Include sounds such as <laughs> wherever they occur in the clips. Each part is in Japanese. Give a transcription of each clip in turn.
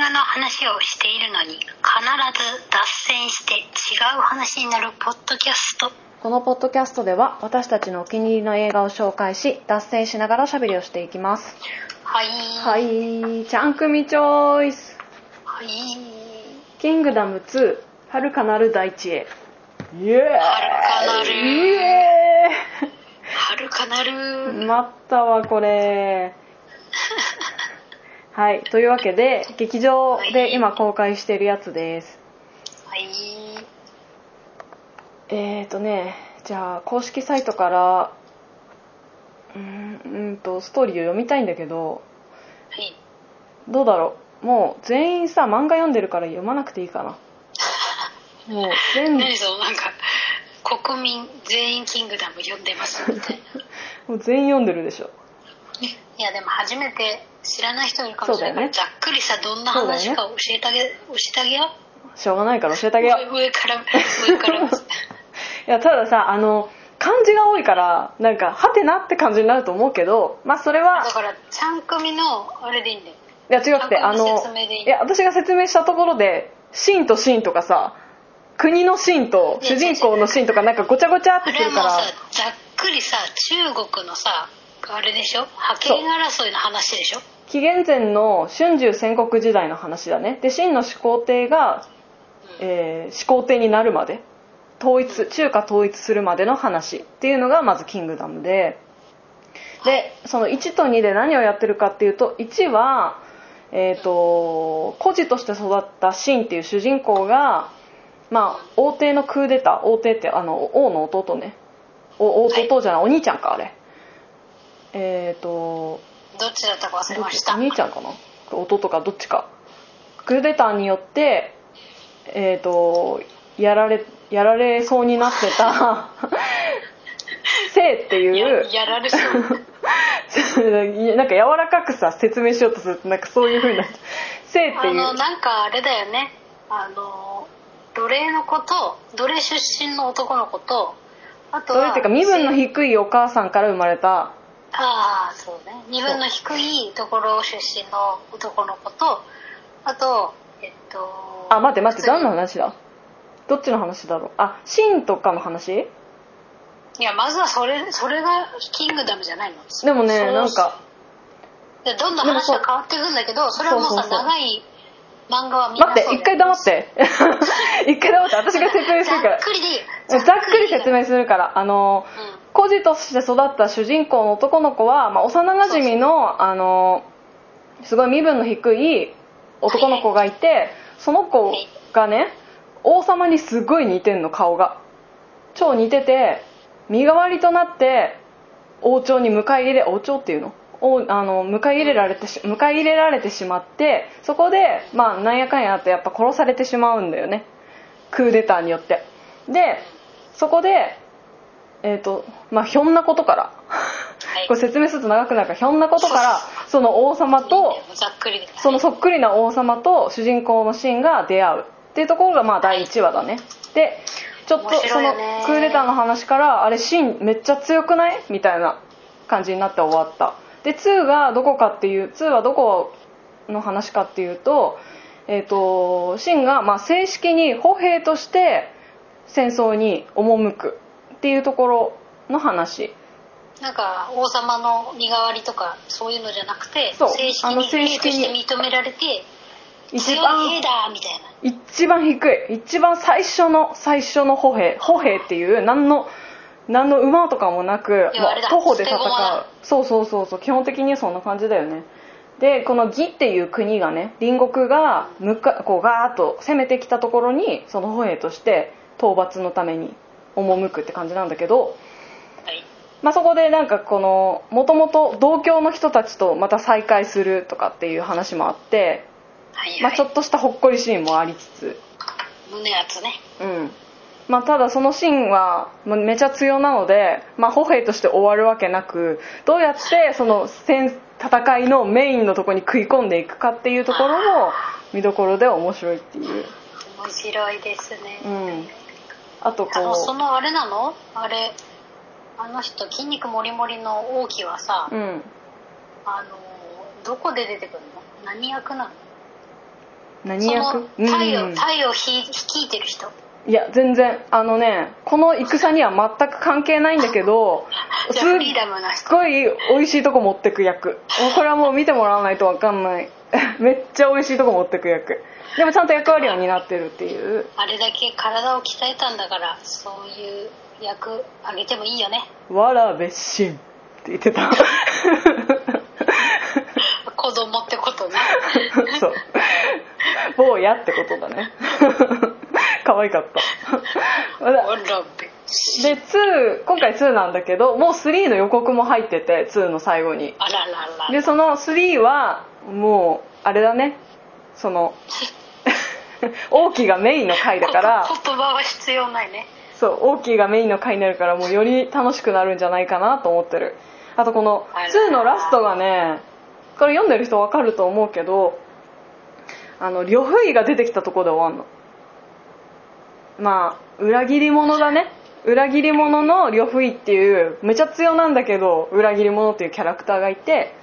画の話をしているのに必ず脱線して違う話になるポッドキャスト。このポッドキャストでは私たちのお気に入りの映画を紹介し脱線しながらおしゃべりをしていきます。はい。はい。ちゃん組チョイス。はい。キングダム2遥かなる大地へ。イエーイ。遥かなる。イエはるかなる。ー <laughs> イ待ったわこれはい。というわけで劇場で今公開してるやつです。はい。えーとねじゃあ公式サイトからうーんうんとストーリーを読みたいんだけどはい。どうだろう？もう全員さ漫画読んでるから読まなくていいかな。<laughs> もう全部。何そのなんか国民全員キングダム読んでますみたいな。<laughs> もう全員読んでるでしょいやでも初めて知らない人いるかもしれない。ねざっくりさどんな話か教えてあげ、教えてあげよしょうがないから教えてあげよう。う上から上から。<laughs> いやたださあの漢字が多いからなんかハテナって感じになると思うけどまあそれはだからちゃん組のあれでいいんだよ。いや違くてあのいや私が説明したところでシーンとシーンとかさ国のシーンと主人公のシーンとかなんかごちゃごちゃっあてするから。ざっくりさ中国のさあれでしょ？覇権争いの話でしょ？紀元前の春秋戦国時代の話だね。で秦の始皇帝が、えー始皇帝になるまで統一中華統一するまでの話っていうのがまず「キングダムで」でその1と2で何をやってるかっていうと1は、えー、と孤児として育った秦っていう主人公が、まあ、王帝のクーデター。王帝ってあの王の弟ね。お弟じゃない、お兄ちゃんかあれえっ、とどっちだったか忘れました。お兄ちゃんかな？弟かどっちか。クーデターによってえっ、とやられやられそうになってた <laughs> 生っていう。ややられそう。<laughs> なんか柔らかくさ説明しようとするとなんかそういう風になっちゃう。生ってあいう。のなんかあれだよね。あの奴隷の子と奴隷出身の男の子とあとはそれっていうか身分の低いお母さんから生まれたああそうね。身分の低いところ出身の男の子とあとえっとあ待って待って何の話だ？どっちの話だろう？あシンとかの話？いやまずはそれそれがキングダムじゃないの？でもねなんかでどんどん話が変わってくんだけどそれはもうさ長い漫画はみんな待って一回黙って。<laughs> 一回黙って私が説明すざるから。っくりでざっくり説明するから。あのうん孤児として育った主人公の男の子は、まあ、幼なじみのあのすごい身分の低い男の子がいてその子がね王様にすごい似てんの顔が。超似てて身代わりとなって王朝に迎え入れ王朝っていうの？をあの迎え入れられてし迎え入れられてしまってそこでまあなんやかんやあってやっぱ殺されてしまうんだよね。クーデターによって。でそこでえっ、とまあひょんなことから。はい。これ説明すると長くなるからひょんなことからその王様とそのそっくりな王様と主人公のシーンが出会う。っていうところがまあ第1話だね。でちょっと面そのクーデターの話からあれシーンめっちゃ強くない？みたいな感じになって終わった。で2がどこかっていう2はどこの話かっていうとえっ、とシンがまあ正式に歩兵として戦争に赴くっていうところの話。なんか王様の身代わりとかそういうのじゃなくてそう正式あのに兵正式にとして認められて一強い番兵だみたいな。一番低い。一番最初の最初の歩兵。歩兵っていう何の何の馬とかもなくもういやあ徒歩で戦う。そうそうそうそう。基本的にそんな感じだよね。でこの義っていう国がね隣国がむかこうガーッと攻めてきたところにその歩兵として討伐のために赴くって感じなんだけど、はい。まあ、そこでなんかこのもともと同郷の人たちとまた再会するとかっていう話もあって、はいはい、まあ、ちょっとしたほっこりシーンもありつつ。胸熱ね。うん。まあ、ただそのシーンはまあめちゃ強なので、まあ、歩兵として終わるわけなくどうやってその戦戦いのメインのところに食い込んでいくかっていうところも見どころで面白いっていう、面白いですね、うん、あとあのそこのあれなの？あれあの人筋肉もりもりの王毅はさ、う、うん、あのどこで出てくるの？何役なの？何その役タイを、うんタイをひ率いてる人。いや全然あのねこの戦には全く関係ないんだけど <laughs> すっ人ごい美味しいとこ持ってく役。これはもう見てもらわないと分かんない <laughs> めっちゃ美味しいとこ持ってく役でもちゃんと役割は担ってるっていう。あれだけ体を鍛えたんだからそういう役あげてもいいよね「わらべしん」って言ってた。<laughs> 子供ってことね。<laughs> そう。坊やってことだね。可愛かった。わらべで2今回2なんだけどもう3の予告も入ってて2の最後に。あららら。でその3はもうあれだね。その <laughs> 王毅がメインの回だから。こ <laughs> 言葉は必要ないね。そう王毅がメインの回になるからもうより楽しくなるんじゃないかなと思ってる。あとこのあら2のラストがねこれ読んでる人わかると思うけどあの呂不韋が出てきたとこで終わんの。まあ裏切り者だね。裏切り者の呂不韋っていうめちゃ強なんだけど裏切り者っていうキャラクターがいて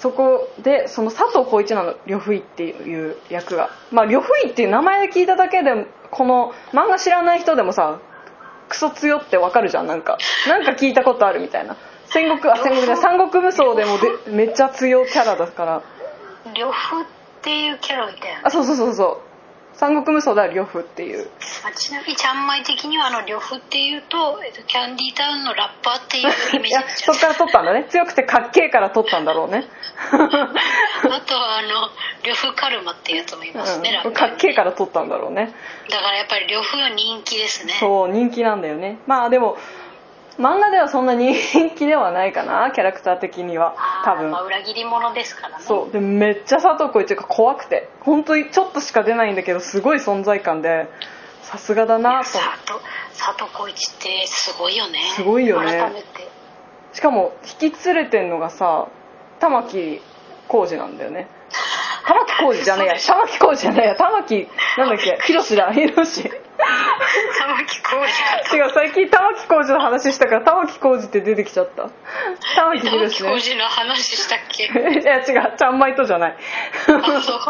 そこでその佐藤浩市なの呂不韋っていう役がまあ呂不韋っていう名前で聞いただけでこの漫画知らない人でもさクソ強ってわかるじゃんなんか。なんか聞いたことあるみたいな。戦国あ戦国じゃ三国無双でもでめっちゃ強キャラだから。呂布っていうキャラみたいな。あそうそうそうそう三国無双では呂布っていう。あちなみにちゃんまい的にはあの呂布っていうと、えっと、キャンディータウンのラッパーっていうイメーいやジなんじゃそっから取ったんだね。強くてかっけえから取ったんだろうね。<laughs> あとはあの呂布カルマっていうやつもいますね、ラうん、かっけえから取ったんだろうね。だからやっぱり呂布は人気ですね。そう人気なんだよね。まあでも漫画ではそんな人気ではないかな <laughs> キャラクター的には。多分。まあ、裏切り者ですからね。そう。でめっちゃ佐藤浩市が怖くて。本当にちょっとしか出ないんだけどすごい存在感で。さすがだなと。佐藤浩市ってすごいよね。すごいよね。改めて。しかも引き連れてんのがさ玉置浩二なんだよね。<laughs> 玉置浩二じゃねえや。玉置浩二じゃねえや。玉置なんだっけ？<laughs> ヒロシだ。ヒロシ。玉置浩二。違う最近玉置浩二の話したから玉置浩二って出てきちゃった。玉置浩二の話したっけ？<laughs> いや違うちゃんまいとじゃない。あそう。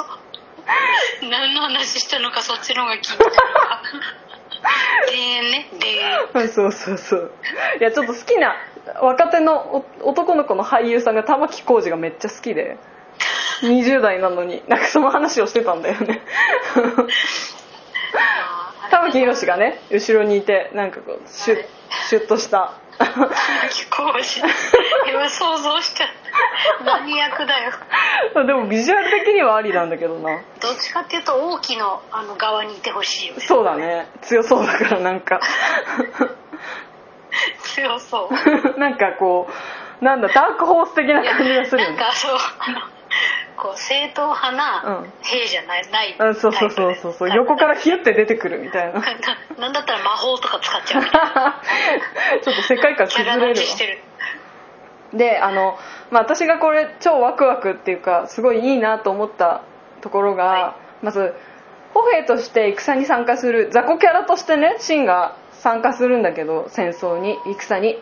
<laughs> 何の話したのかそっちの方が気になるわ。田園ね田園そうそうそう。いやちょっと好きな若手のお男の子の俳優さんが玉置浩二がめっちゃ好きで。20代なのになんかその話をしてたんだよね玉木宏がね後ろにいてなんかこうシュッシュッとした。玉置浩二今想像しちゃった。<laughs> 何役だよ。でもビジュアル的にはありなんだけどな。どっちかっていうと王毅のあの側にいてほしいよね。そうだね。強そうだからなんか。強そう。<laughs> なんかこうなんだダークホース的な感じがするよね。なんかそう。あのこう正統派うなん。兵じゃない、ないうんそうそうそうそうそう。横からヒュッて出てくるみたいな。ななんだったら魔法とか使っちゃう <laughs> ちょっと世界観崩れるわ。立ちしてるであの、まあ、私がこれ超ワクワクっていうかすごいいいなと思ったところが、はまず歩兵として戦に参加する雑魚キャラとしてねシンが参加するんだけど戦争に戦に。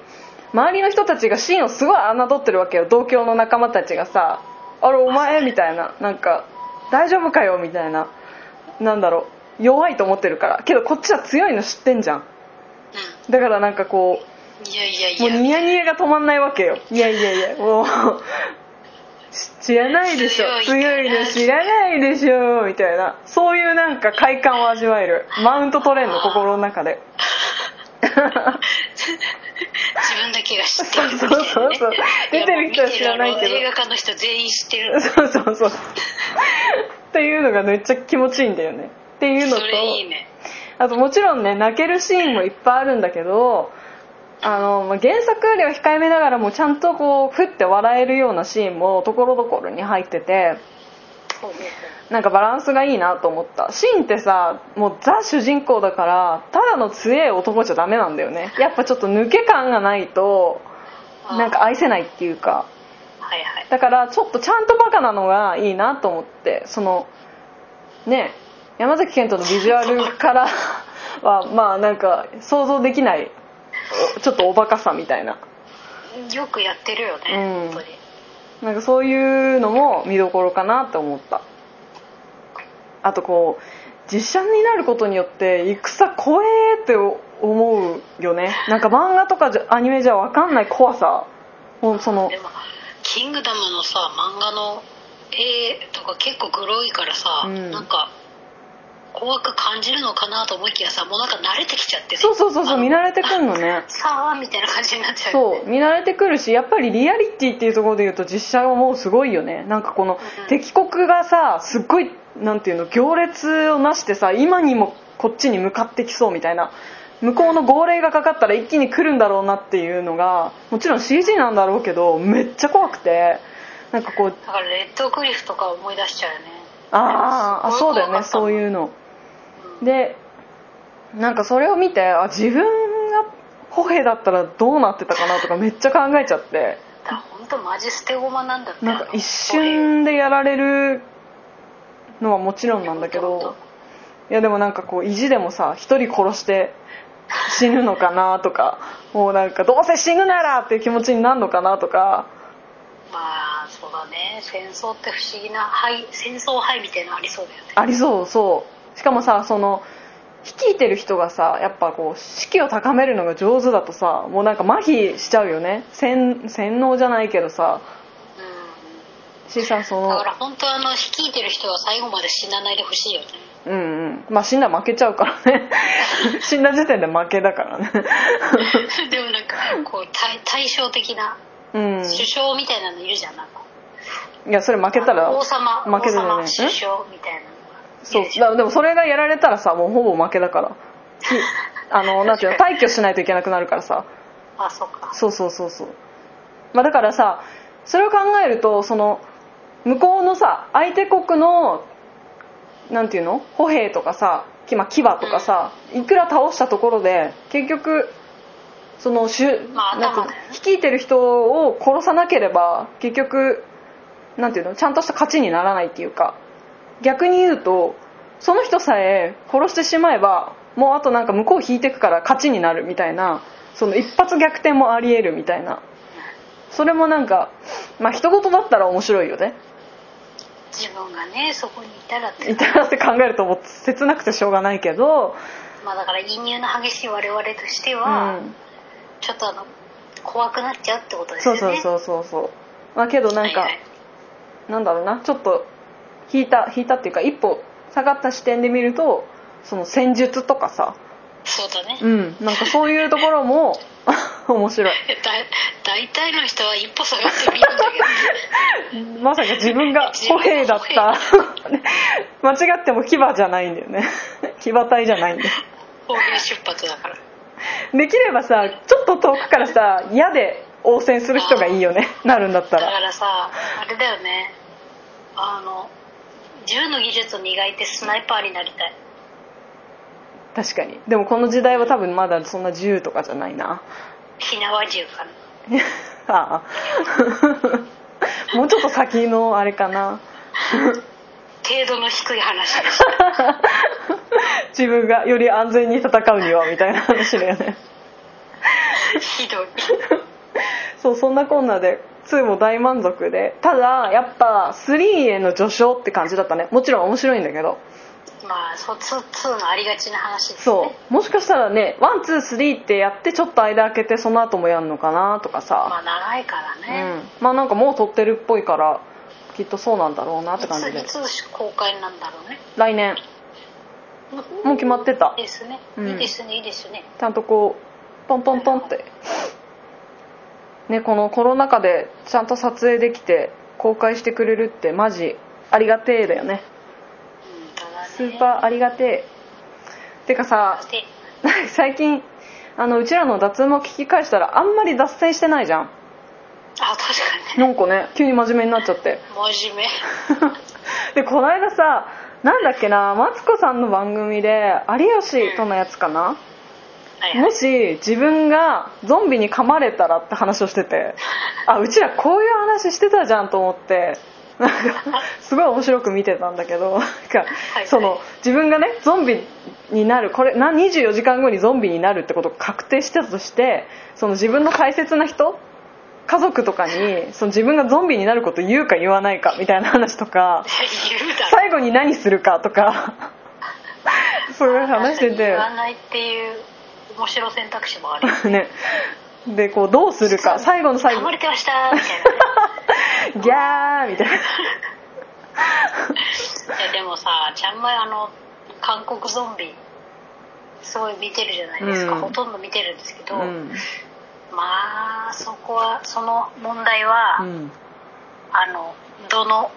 周りの人たちがシンをすごい侮ってるわけよ。同郷の仲間たちがさ「あれお前?」みたいな。なんか「大丈夫かよ」みたいな。なんだろう。弱いと思ってるから。けどこっちは強いの知ってんじゃん。うだからなんかこうんいやいやいもうやニヤニヤが止まんないわけよ。いやいやいやもうし <laughs> 知らないでしょ。強いの知らないでしょ。みたいな。そういうなんか快感を味わえる。マウント取れんの心の中で。自 <laughs> 分だけが知ってるみたいな、ね、そうそうそう出てる人は知らないけど。映画館の人全員知ってる。そうそうそう。っていうのがめっちゃ気持ちいいんだよね。っていうのといいね。あともちろんね泣けるシーンもいっぱいあるんだけどあの、まあ、原作よりは控えめながらもちゃんとこうふって笑えるようなシーンもところどころに入っててなんかバランスがいいなと思った。シーンってさもうザ主人公だからただの強い男じゃダメなんだよね。やっぱちょっと抜け感がないとうなんか愛せないっていうか。はいはい。だからちょっとちゃんとバカなのがいいなと思って。そのね山崎賢人のビジュアルから <laughs> はまあなんか想像できないおちょっとおバカさみたいな。よくやってるよね、うん。本当に。なんかそういうのも見どころかなって思ったあとこう実写になることによって戦怖えって思うよね。なんか漫画とかじゃアニメじゃ分かんない怖さ。もうそのでも「キングダム」のさ漫画の絵とか結構グロいからさ、うん。なんか怖く感じるのかなと思いきやさもうなんか慣れてきちゃってね。そうそうそうそう見慣れてくんのね。<laughs> さあみたいな感じになっちゃうよね。そう見慣れてくるしやっぱりリアリティっていうところで言うと実写はもうすごいよね。なんかこのうん。敵国がさすっごいなんていうの行列をなしてさ今にもこっちに向かってきそうみたいな。向こうの号令がかかったら一気に来るんだろうなっていうのがもちろん CG なんだろうけどめっちゃ怖くて。なんかこうだからレッドクリフとか思い出しちゃうよね。あーあそうだよねそういうの。でなんかそれを見てあ自分が歩兵だったらどうなってたかなとかめっちゃ考えちゃって。本当マジ捨て駒なんだってなんか一瞬でやられるのはもちろんなんだけどいやでもなんかこう意地でもさ一人殺して死ぬのかなとかもうなんかどうせ死ぬならっていう気持ちになるのかなとかまあそうだね。戦争って不思議な灰戦争灰みたいなのありそうだよね。ありそうそう。しかもさその率いてる人がさやっぱこう士気を高めるのが上手だとさもうなんか麻痺しちゃうよね。洗洗脳じゃないけどさうしさそのんだから本当はあの率いてる人は最後まで死なないでほしいよね。うんうん。まあ死んだら負けちゃうからね。<laughs> 死んだ時点で負けだからね。<laughs> でもなんかこう対対照的なうん。首相みたいなのいるじゃんなんか。いやそれ負けたら王様負けだよね。王様首相みたいなそいう。だでもそれがやられたらさもうほぼ負けだから。ひ <laughs> あのなんていうの退去しないといけなくなるからさ。あそっか。そうそうそうそう。まあだからさそれを考えるとその向こうのさ相手国のなんていうの？歩兵とかさきまあ牙とかさいくら倒したところで結局そのしゅまあなんていうの？頭だよね率いてる人を殺さなければ結局なんていうの？ちゃんとした勝ちにならないっていうか。逆に言うとその人さえ殺してしまえばもうあとなんか向こう引いてくから勝ちになるみたいなその一発逆転もありえるみたいな。それもなんかまあ人事だったら面白いよね自分がねそこにいたらって。いたらって考えるともう切なくてしょうがないけど、まあだから移入の激しい我々としてうは、ん、ちょっとあの怖くなっちゃうってことですそよね。うそうそうそうそう。まあけどなんか、はいはい。なんだろうな。ちょっと引いた引いたっていうか一歩下がった視点で見るとその戦術とかさ。そうだね、うん。なんかそういうところも <laughs> 面白い。だ大体の人は一歩下がってみるんだけどね。<laughs> まさか自分が歩兵だった。間違っても牙じゃないんだよね。騎馬隊じゃないんだよ方言出発だから。できればさちょっと遠くからさ矢で応戦する人がいいよね。なるんだっただらからさあれだよね。あの銃の技術を磨いてスナイパーになりたい。確かに。でもこの時代は多分まだそんな銃とかじゃないな火縄銃かな。<laughs> ああ。<laughs> もうちょっと先のあれかな。程度の低い話でした。<laughs> 自分がより安全に戦うにはみたいな話だよね。ひどい。そうそんなこんなで2も大満足で。ただやっぱ3への序章って感じだったね。もちろん面白いんだけどまあそう 2, 2のありがちな話ですそねう。もしかしたらね123ってやってちょっと間空けてその後もやるのかなとかまさ、あ長いからうね、ん、まあなんかもう撮ってるっぽいからきっとそうなんだろうなって感じで。いつ公開なんだろうね。来年。もう決まってた。いいですね、うん。いいですねいいですね。ちゃんとこうトントントンって。ねこのコロナ禍でちゃんと撮影できて公開してくれるってマジありがてえだよねスーパーありがてえ。てかさで <laughs> 最近あのうちらの脱毛聞き返したらあんまり脱線してないじゃん。あ確かにね。なんかね急に真面目になっちゃって。真面目。<laughs> でこの間さなんだっけなマツコさんの番組で有吉とのやつかな、はいはい。もし自分がゾンビに噛まれたらって話をしてて。<laughs> あうちらこういう話してたじゃんと思ってなんかすごい面白く見てたんだけどなんかはいその自分がねゾンビになるこれな24時間後にゾンビになるってことが確定してたとしてその自分の大切な人家族とかにその自分がゾンビになること言うか言わないかみたいな話とか <laughs> 最最後に何するかとか <laughs> そういう話してて。言わないっていう面白選択肢もあるよね。<laughs> でこうどうするか。最後の最後。噛まれてましたみたいなね <laughs> ギャーみたいな。いやでもさちゃんまいあの韓国ゾンビすごい見てるじゃないですか、うん。ほとんど見てるんですけど、うん。まあそこはその問題は、うん。あのどの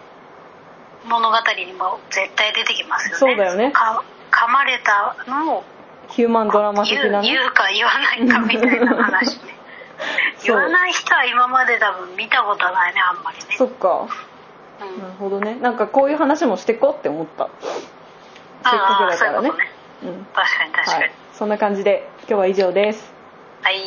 物語にも絶対出てきますよね。そうだよね。か噛まれたのをヒューマンドラマ的なね。言うか言わないかみたいな話ね言わない人は今まで多分見たことないねあんまりね。そっか。うん。なるほどね。なんかこういう話もしてこうって思った。せっかくだからね。ね。うん。確かに確かに。はい。そんな感じで今日は以上です。はい